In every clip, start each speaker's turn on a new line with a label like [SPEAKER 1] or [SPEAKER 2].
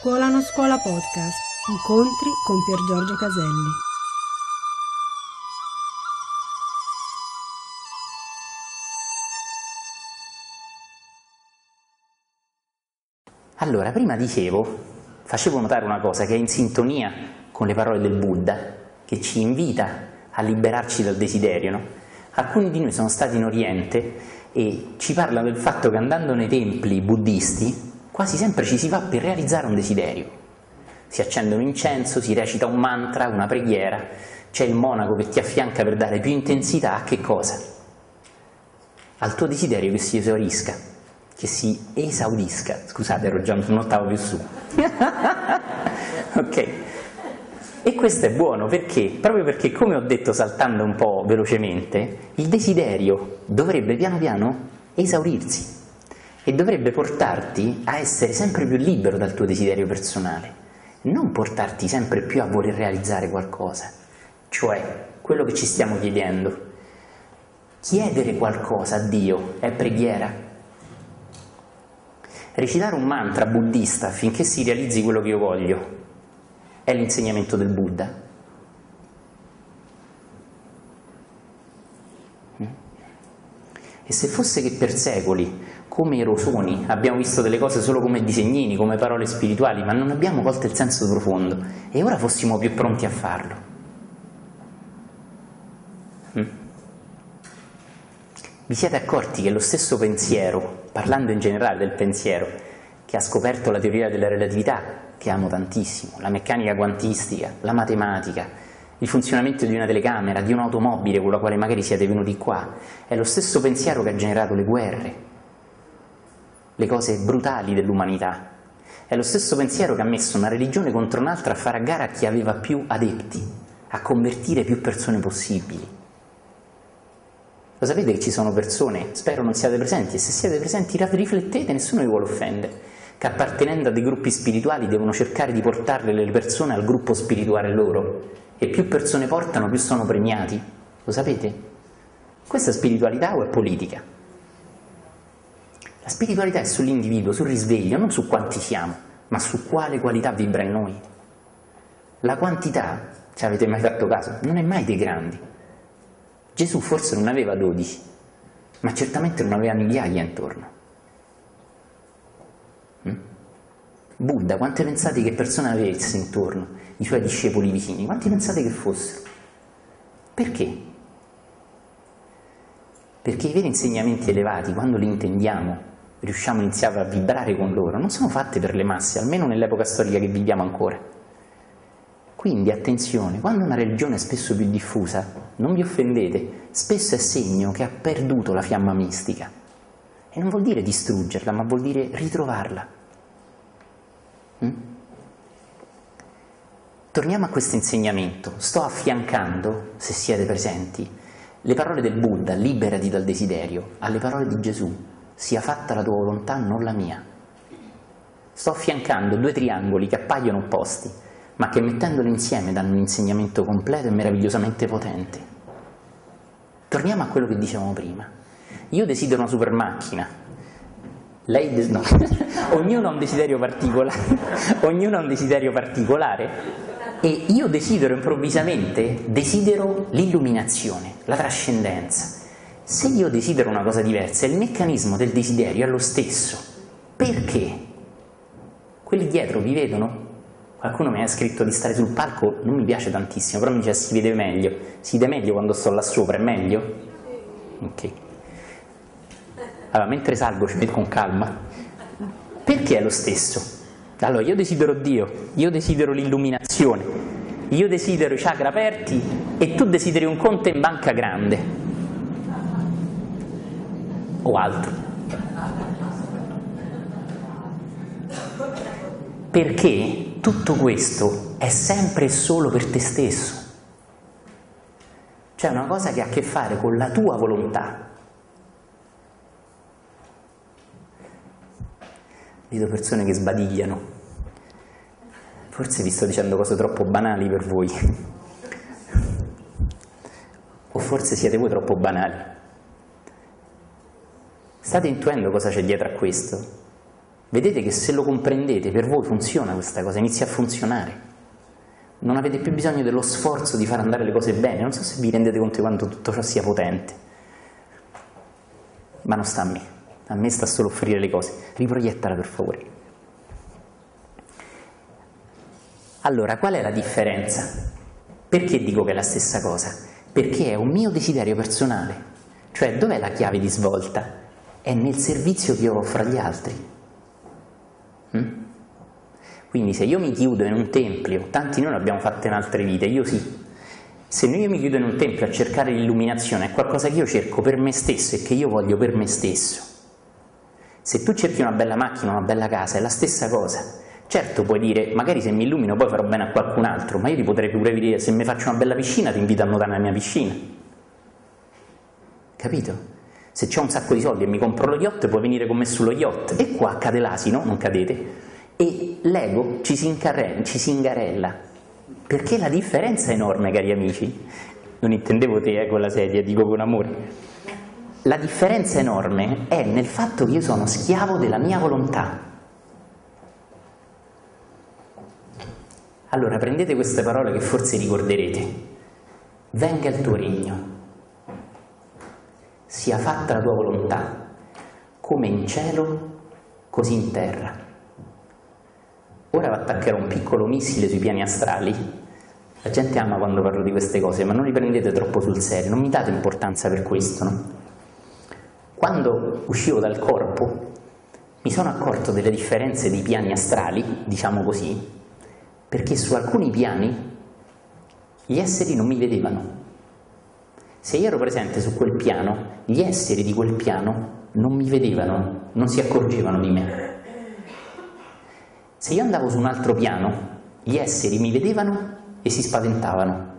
[SPEAKER 1] Scuola non scuola podcast. Incontri con Pier Giorgio Caselli.
[SPEAKER 2] Allora, prima dicevo, facevo notare una cosa che è in sintonia con le parole del Buddha, che ci invita a liberarci dal desiderio. No? Alcuni di noi sono stati in Oriente e ci parlano del fatto che andando nei templi buddisti quasi sempre ci si va per realizzare un desiderio. Si accende un incenso, si recita un mantra, una preghiera, c'è il monaco che ti affianca per dare più intensità a che cosa? Al tuo desiderio che si esaurisca, che si esaudisca. Scusate, ero già un ottavo più su. ok. E questo è buono perché? Proprio perché, come ho detto saltando un po' velocemente, il desiderio dovrebbe piano piano esaurirsi e dovrebbe portarti a essere sempre più libero dal tuo desiderio personale, non portarti sempre più a voler realizzare qualcosa, cioè quello che ci stiamo chiedendo. Chiedere qualcosa a Dio è preghiera. Recitare un mantra buddista affinché si realizzi quello che io voglio è l'insegnamento del Buddha. E se fosse che per secoli, come i rosoni, abbiamo visto delle cose solo come disegnini, come parole spirituali, ma non abbiamo colto il senso profondo, e ora fossimo più pronti a farlo. Mm? Vi siete accorti che lo stesso pensiero, parlando in generale del pensiero, che ha scoperto la teoria della relatività, che amo tantissimo, la meccanica quantistica, la matematica, il funzionamento di una telecamera, di un'automobile con la quale magari siete venuti qua, è lo stesso pensiero che ha generato le guerre, le cose brutali dell'umanità. È lo stesso pensiero che ha messo una religione contro un'altra a fare a gara a chi aveva più adepti, a convertire più persone possibili. Lo sapete che ci sono persone, spero non siate presenti, e se siete presenti riflettete, nessuno vi vuole offendere che appartenendo a dei gruppi spirituali devono cercare di portare le persone al gruppo spirituale loro e più persone portano più sono premiati. Lo sapete? Questa è spiritualità o è politica? La spiritualità è sull'individuo, sul risveglio, non su quanti siamo, ma su quale qualità vibra in noi. La quantità, ci avete mai fatto caso, non è mai dei grandi. Gesù forse non aveva dodici, ma certamente non aveva migliaia intorno. Buddha, quante pensate che persone avesse intorno, i suoi discepoli vicini? Quanti pensate che fossero? Perché? Perché i veri insegnamenti elevati, quando li intendiamo, riusciamo a iniziare a vibrare con loro, non sono fatte per le masse, almeno nell'epoca storica che viviamo ancora. Quindi attenzione, quando una religione è spesso più diffusa, non vi offendete, spesso è segno che ha perduto la fiamma mistica. E non vuol dire distruggerla, ma vuol dire ritrovarla. Mm? Torniamo a questo insegnamento. Sto affiancando, se siete presenti, le parole del Buddha, liberati dal desiderio, alle parole di Gesù, sia fatta la tua volontà, non la mia. Sto affiancando due triangoli che appaiono opposti, ma che mettendoli insieme danno un insegnamento completo e meravigliosamente potente. Torniamo a quello che dicevamo prima. Io desidero una super macchina, lei de- no. ognuno ha un desiderio particolare, ognuno ha un desiderio particolare e io desidero improvvisamente, desidero l'illuminazione, la trascendenza. Se io desidero una cosa diversa, il meccanismo del desiderio è lo stesso. Perché? Quelli dietro vi vedono? Qualcuno mi ha scritto di stare sul palco, non mi piace tantissimo, però mi dice si vede meglio. Si vede meglio quando sto là sopra, è meglio? Ok. Allora, mentre salgo ci vedo con calma. Perché è lo stesso? Allora, io desidero Dio, io desidero l'illuminazione, io desidero i chakra aperti e tu desideri un conto in banca grande. O altro. Perché tutto questo è sempre e solo per te stesso. Cioè una cosa che ha a che fare con la tua volontà, vedo persone che sbadigliano. Forse vi sto dicendo cose troppo banali per voi. O forse siete voi troppo banali. State intuendo cosa c'è dietro a questo? vedete che se lo comprendete per voi funziona questa cosa, inizia a funzionare. Non avete più bisogno dello sforzo di far andare le cose bene, non so se vi rendete conto di quanto tutto ciò sia potente. Ma non sta a me, a me sta solo offrire le cose. Riproiettala per favore. Allora, qual è la differenza? Perché dico che è la stessa cosa? Perché è un mio desiderio personale. Cioè, dov'è la chiave di svolta? È nel servizio che io offro agli altri. Mm? Quindi se io mi chiudo in un tempio, tanti noi l'abbiamo fatto in altre vite, io sì, se io mi chiudo in un tempio a cercare l'illuminazione, è qualcosa che io cerco per me stesso e che io voglio per me stesso. Se tu cerchi una bella macchina, una bella casa, è la stessa cosa. Certo puoi dire, magari se mi illumino poi farò bene a qualcun altro, ma io ti potrei pure dire, se mi faccio una bella piscina ti invito a nuotare nella mia piscina. Capito? Se ho un sacco di soldi e mi compro lo yacht, puoi venire con me sullo yacht. E qua cade l'asino, non cadete, e l'ego ci si, ci si ingarella. Perché la differenza è enorme, cari amici. Non intendevo te eh, con la sedia, dico con amore. La differenza enorme è nel fatto che io sono schiavo della mia volontà. Allora prendete queste parole che forse ricorderete. Venga il tuo regno, sia fatta la tua volontà, come in cielo, così in terra. Ora attaccherò un piccolo missile sui piani astrali. La gente ama quando parlo di queste cose, ma non li prendete troppo sul serio, non mi date importanza per questo. No? Quando uscivo dal corpo mi sono accorto delle differenze dei piani astrali, diciamo così, perché su alcuni piani gli esseri non mi vedevano. Se io ero presente su quel piano, gli esseri di quel piano non mi vedevano, non si accorgevano di me. Se io andavo su un altro piano, gli esseri mi vedevano e si spaventavano.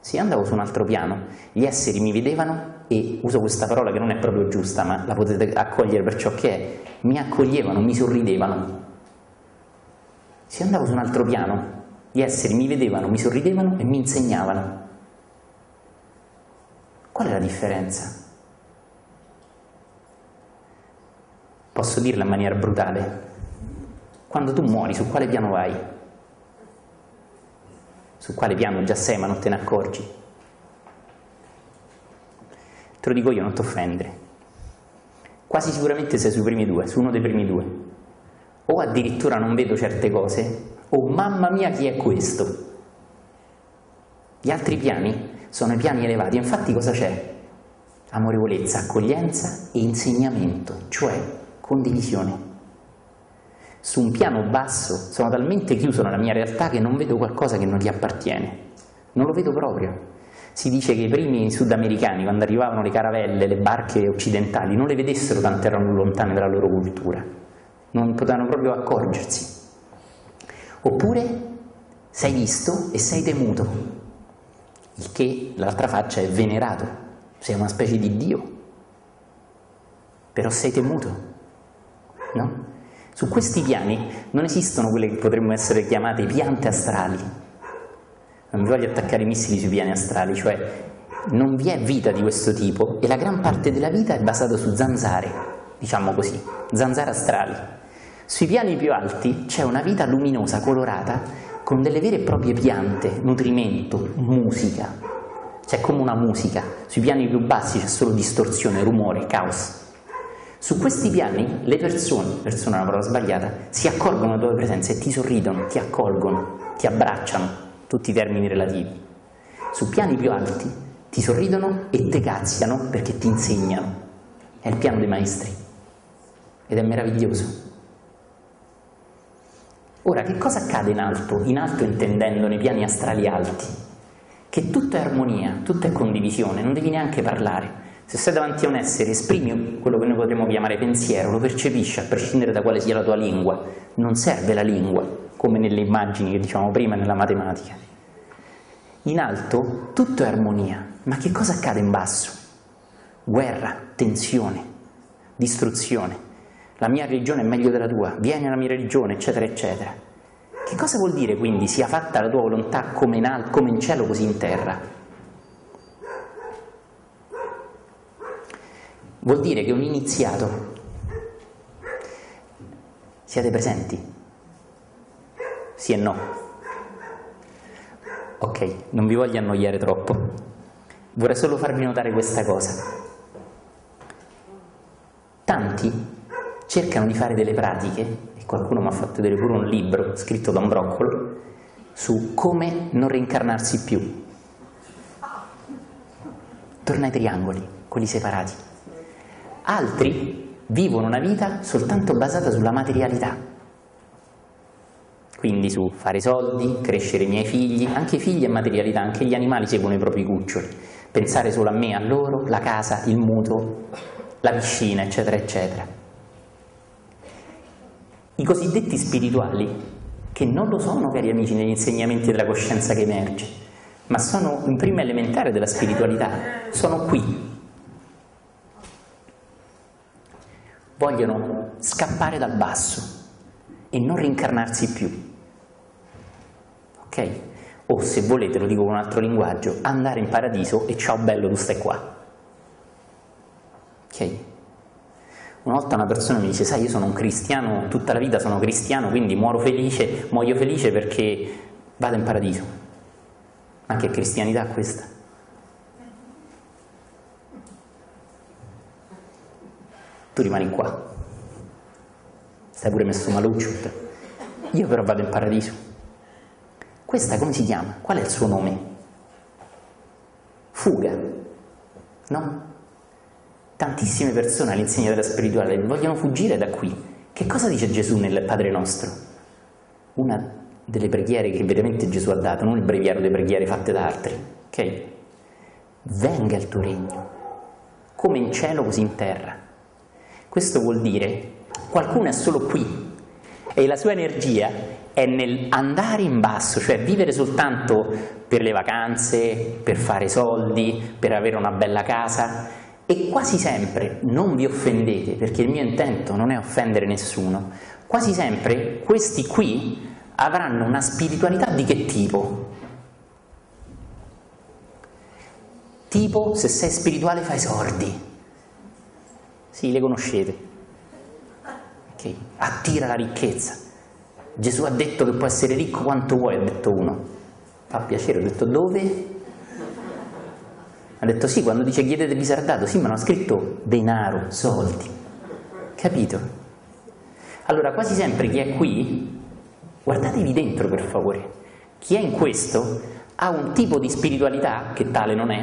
[SPEAKER 2] Se io andavo su un altro piano, gli esseri mi vedevano e uso questa parola che non è proprio giusta, ma la potete accogliere per ciò che è, mi accoglievano, mi sorridevano. Se andavo su un altro piano, gli esseri mi vedevano, mi sorridevano e mi insegnavano. Qual è la differenza? Posso dirla in maniera brutale. Quando tu muori, su quale piano vai? Su quale piano già sei ma non te ne accorgi? Te lo dico io, non ti offendere. Quasi sicuramente sei sui primi due, su uno dei primi due o addirittura non vedo certe cose, o mamma mia chi è questo? Gli altri piani sono i piani elevati, infatti cosa c'è? Amorevolezza, accoglienza e insegnamento, cioè condivisione. Su un piano basso sono talmente chiuso nella mia realtà che non vedo qualcosa che non gli appartiene, non lo vedo proprio. Si dice che i primi sudamericani, quando arrivavano le caravelle, le barche occidentali, non le vedessero tanto erano lontane dalla loro cultura non potevano proprio accorgersi. Oppure sei visto e sei temuto, il che l'altra faccia è venerato, sei una specie di Dio, però sei temuto, no? Su questi piani non esistono quelle che potremmo essere chiamate piante astrali. Non vi voglio attaccare i missili sui piani astrali, cioè non vi è vita di questo tipo e la gran parte della vita è basata su zanzare, diciamo così, zanzare astrali. Sui piani più alti c'è una vita luminosa, colorata, con delle vere e proprie piante, nutrimento, musica. C'è come una musica. Sui piani più bassi c'è solo distorsione, rumore, caos. Su questi piani le persone, persona è una parola sbagliata, si accorgono della tua presenza e ti sorridono, ti accolgono, ti abbracciano, tutti i termini relativi. Su piani più alti ti sorridono e te cazziano perché ti insegnano. È il piano dei maestri ed è meraviglioso. Ora, che cosa accade in alto? In alto intendendo nei piani astrali alti? Che tutto è armonia, tutto è condivisione, non devi neanche parlare. Se sei davanti a un essere, esprimi quello che noi potremmo chiamare pensiero, lo percepisci a prescindere da quale sia la tua lingua. Non serve la lingua, come nelle immagini che dicevamo prima nella matematica. In alto tutto è armonia, ma che cosa accade in basso? Guerra, tensione, distruzione la mia religione è meglio della tua, vieni alla mia religione, eccetera, eccetera. Che cosa vuol dire quindi sia fatta la tua volontà come in, al- come in cielo così in terra? Vuol dire che un iniziato Siete presenti? Sì e no? Ok, non vi voglio annoiare troppo. Vorrei solo farvi notare questa cosa. Tanti cercano di fare delle pratiche, e qualcuno mi ha fatto vedere pure un libro scritto da un broccolo, su come non reincarnarsi più. Torna ai triangoli, quelli separati. Altri vivono una vita soltanto basata sulla materialità, quindi su fare soldi, crescere i miei figli, anche i figli e materialità, anche gli animali seguono i propri cuccioli, pensare solo a me, a loro, la casa, il mutuo, la piscina, eccetera, eccetera. I cosiddetti spirituali, che non lo sono, cari amici, negli insegnamenti della coscienza che emerge, ma sono un primo elementare della spiritualità, sono qui, vogliono scappare dal basso e non rincarnarsi più. Ok? O se volete, lo dico con un altro linguaggio, andare in paradiso e ciao bello, tu stai qua. Ok? Una volta una persona mi dice, sai, io sono un cristiano, tutta la vita sono cristiano, quindi muoro felice, muoio felice perché vado in paradiso. Ma che cristianità questa? tu rimani qua. Stai pure messo maluccio. Io però vado in paradiso. Questa come si chiama? Qual è il suo nome? Fuga. No? Tantissime persone all'insegna della spirituale vogliono fuggire da qui. Che cosa dice Gesù nel Padre nostro? Una delle preghiere che veramente Gesù ha dato, non il breviario delle preghiere fatte da altri. Ok? Venga il tuo regno, come in cielo così in terra. Questo vuol dire qualcuno è solo qui e la sua energia è nel andare in basso, cioè vivere soltanto per le vacanze, per fare soldi, per avere una bella casa e quasi sempre, non vi offendete perché il mio intento non è offendere nessuno, quasi sempre questi qui avranno una spiritualità di che tipo? Tipo se sei spirituale fai sordi sì, le conoscete. Okay. Attira la ricchezza. Gesù ha detto che può essere ricco quanto vuoi, ha detto uno. Fa piacere, ho detto dove? Ha detto sì, quando dice chiedete vi sarà dato, sì, ma non ha scritto denaro, soldi. Capito? Allora, quasi sempre chi è qui, guardatevi dentro per favore. Chi è in questo ha un tipo di spiritualità che tale non è,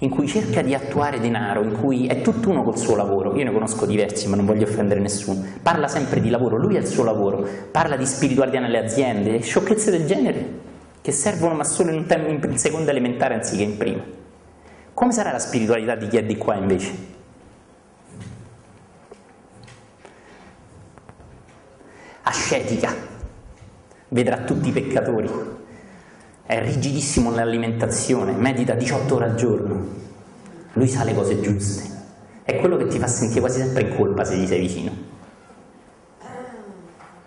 [SPEAKER 2] in cui cerca di attuare denaro, in cui è tutt'uno col suo lavoro. Io ne conosco diversi, ma non voglio offendere nessuno. Parla sempre di lavoro, lui ha il suo lavoro, parla di spiritualità nelle aziende, sciocchezze del genere, che servono ma solo in, in seconda elementare anziché in prima. Come sarà la spiritualità di chi è di qua invece? Ascetica, vedrà tutti i peccatori, è rigidissimo nell'alimentazione, medita 18 ore al giorno, lui sa le cose giuste, è quello che ti fa sentire quasi sempre in colpa se gli sei vicino.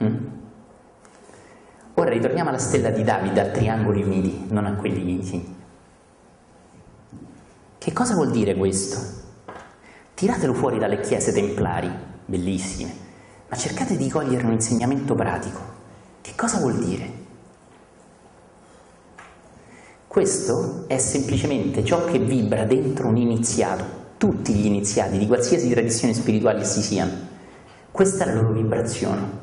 [SPEAKER 2] Mm? Ora ritorniamo alla stella di Davide, a triangoli uniti, non a quelli sì. Che cosa vuol dire questo? Tiratelo fuori dalle chiese templari, bellissime, ma cercate di cogliere un insegnamento pratico. Che cosa vuol dire? Questo è semplicemente ciò che vibra dentro un iniziato, tutti gli iniziati di qualsiasi tradizione spirituale essi siano. Questa è la loro vibrazione.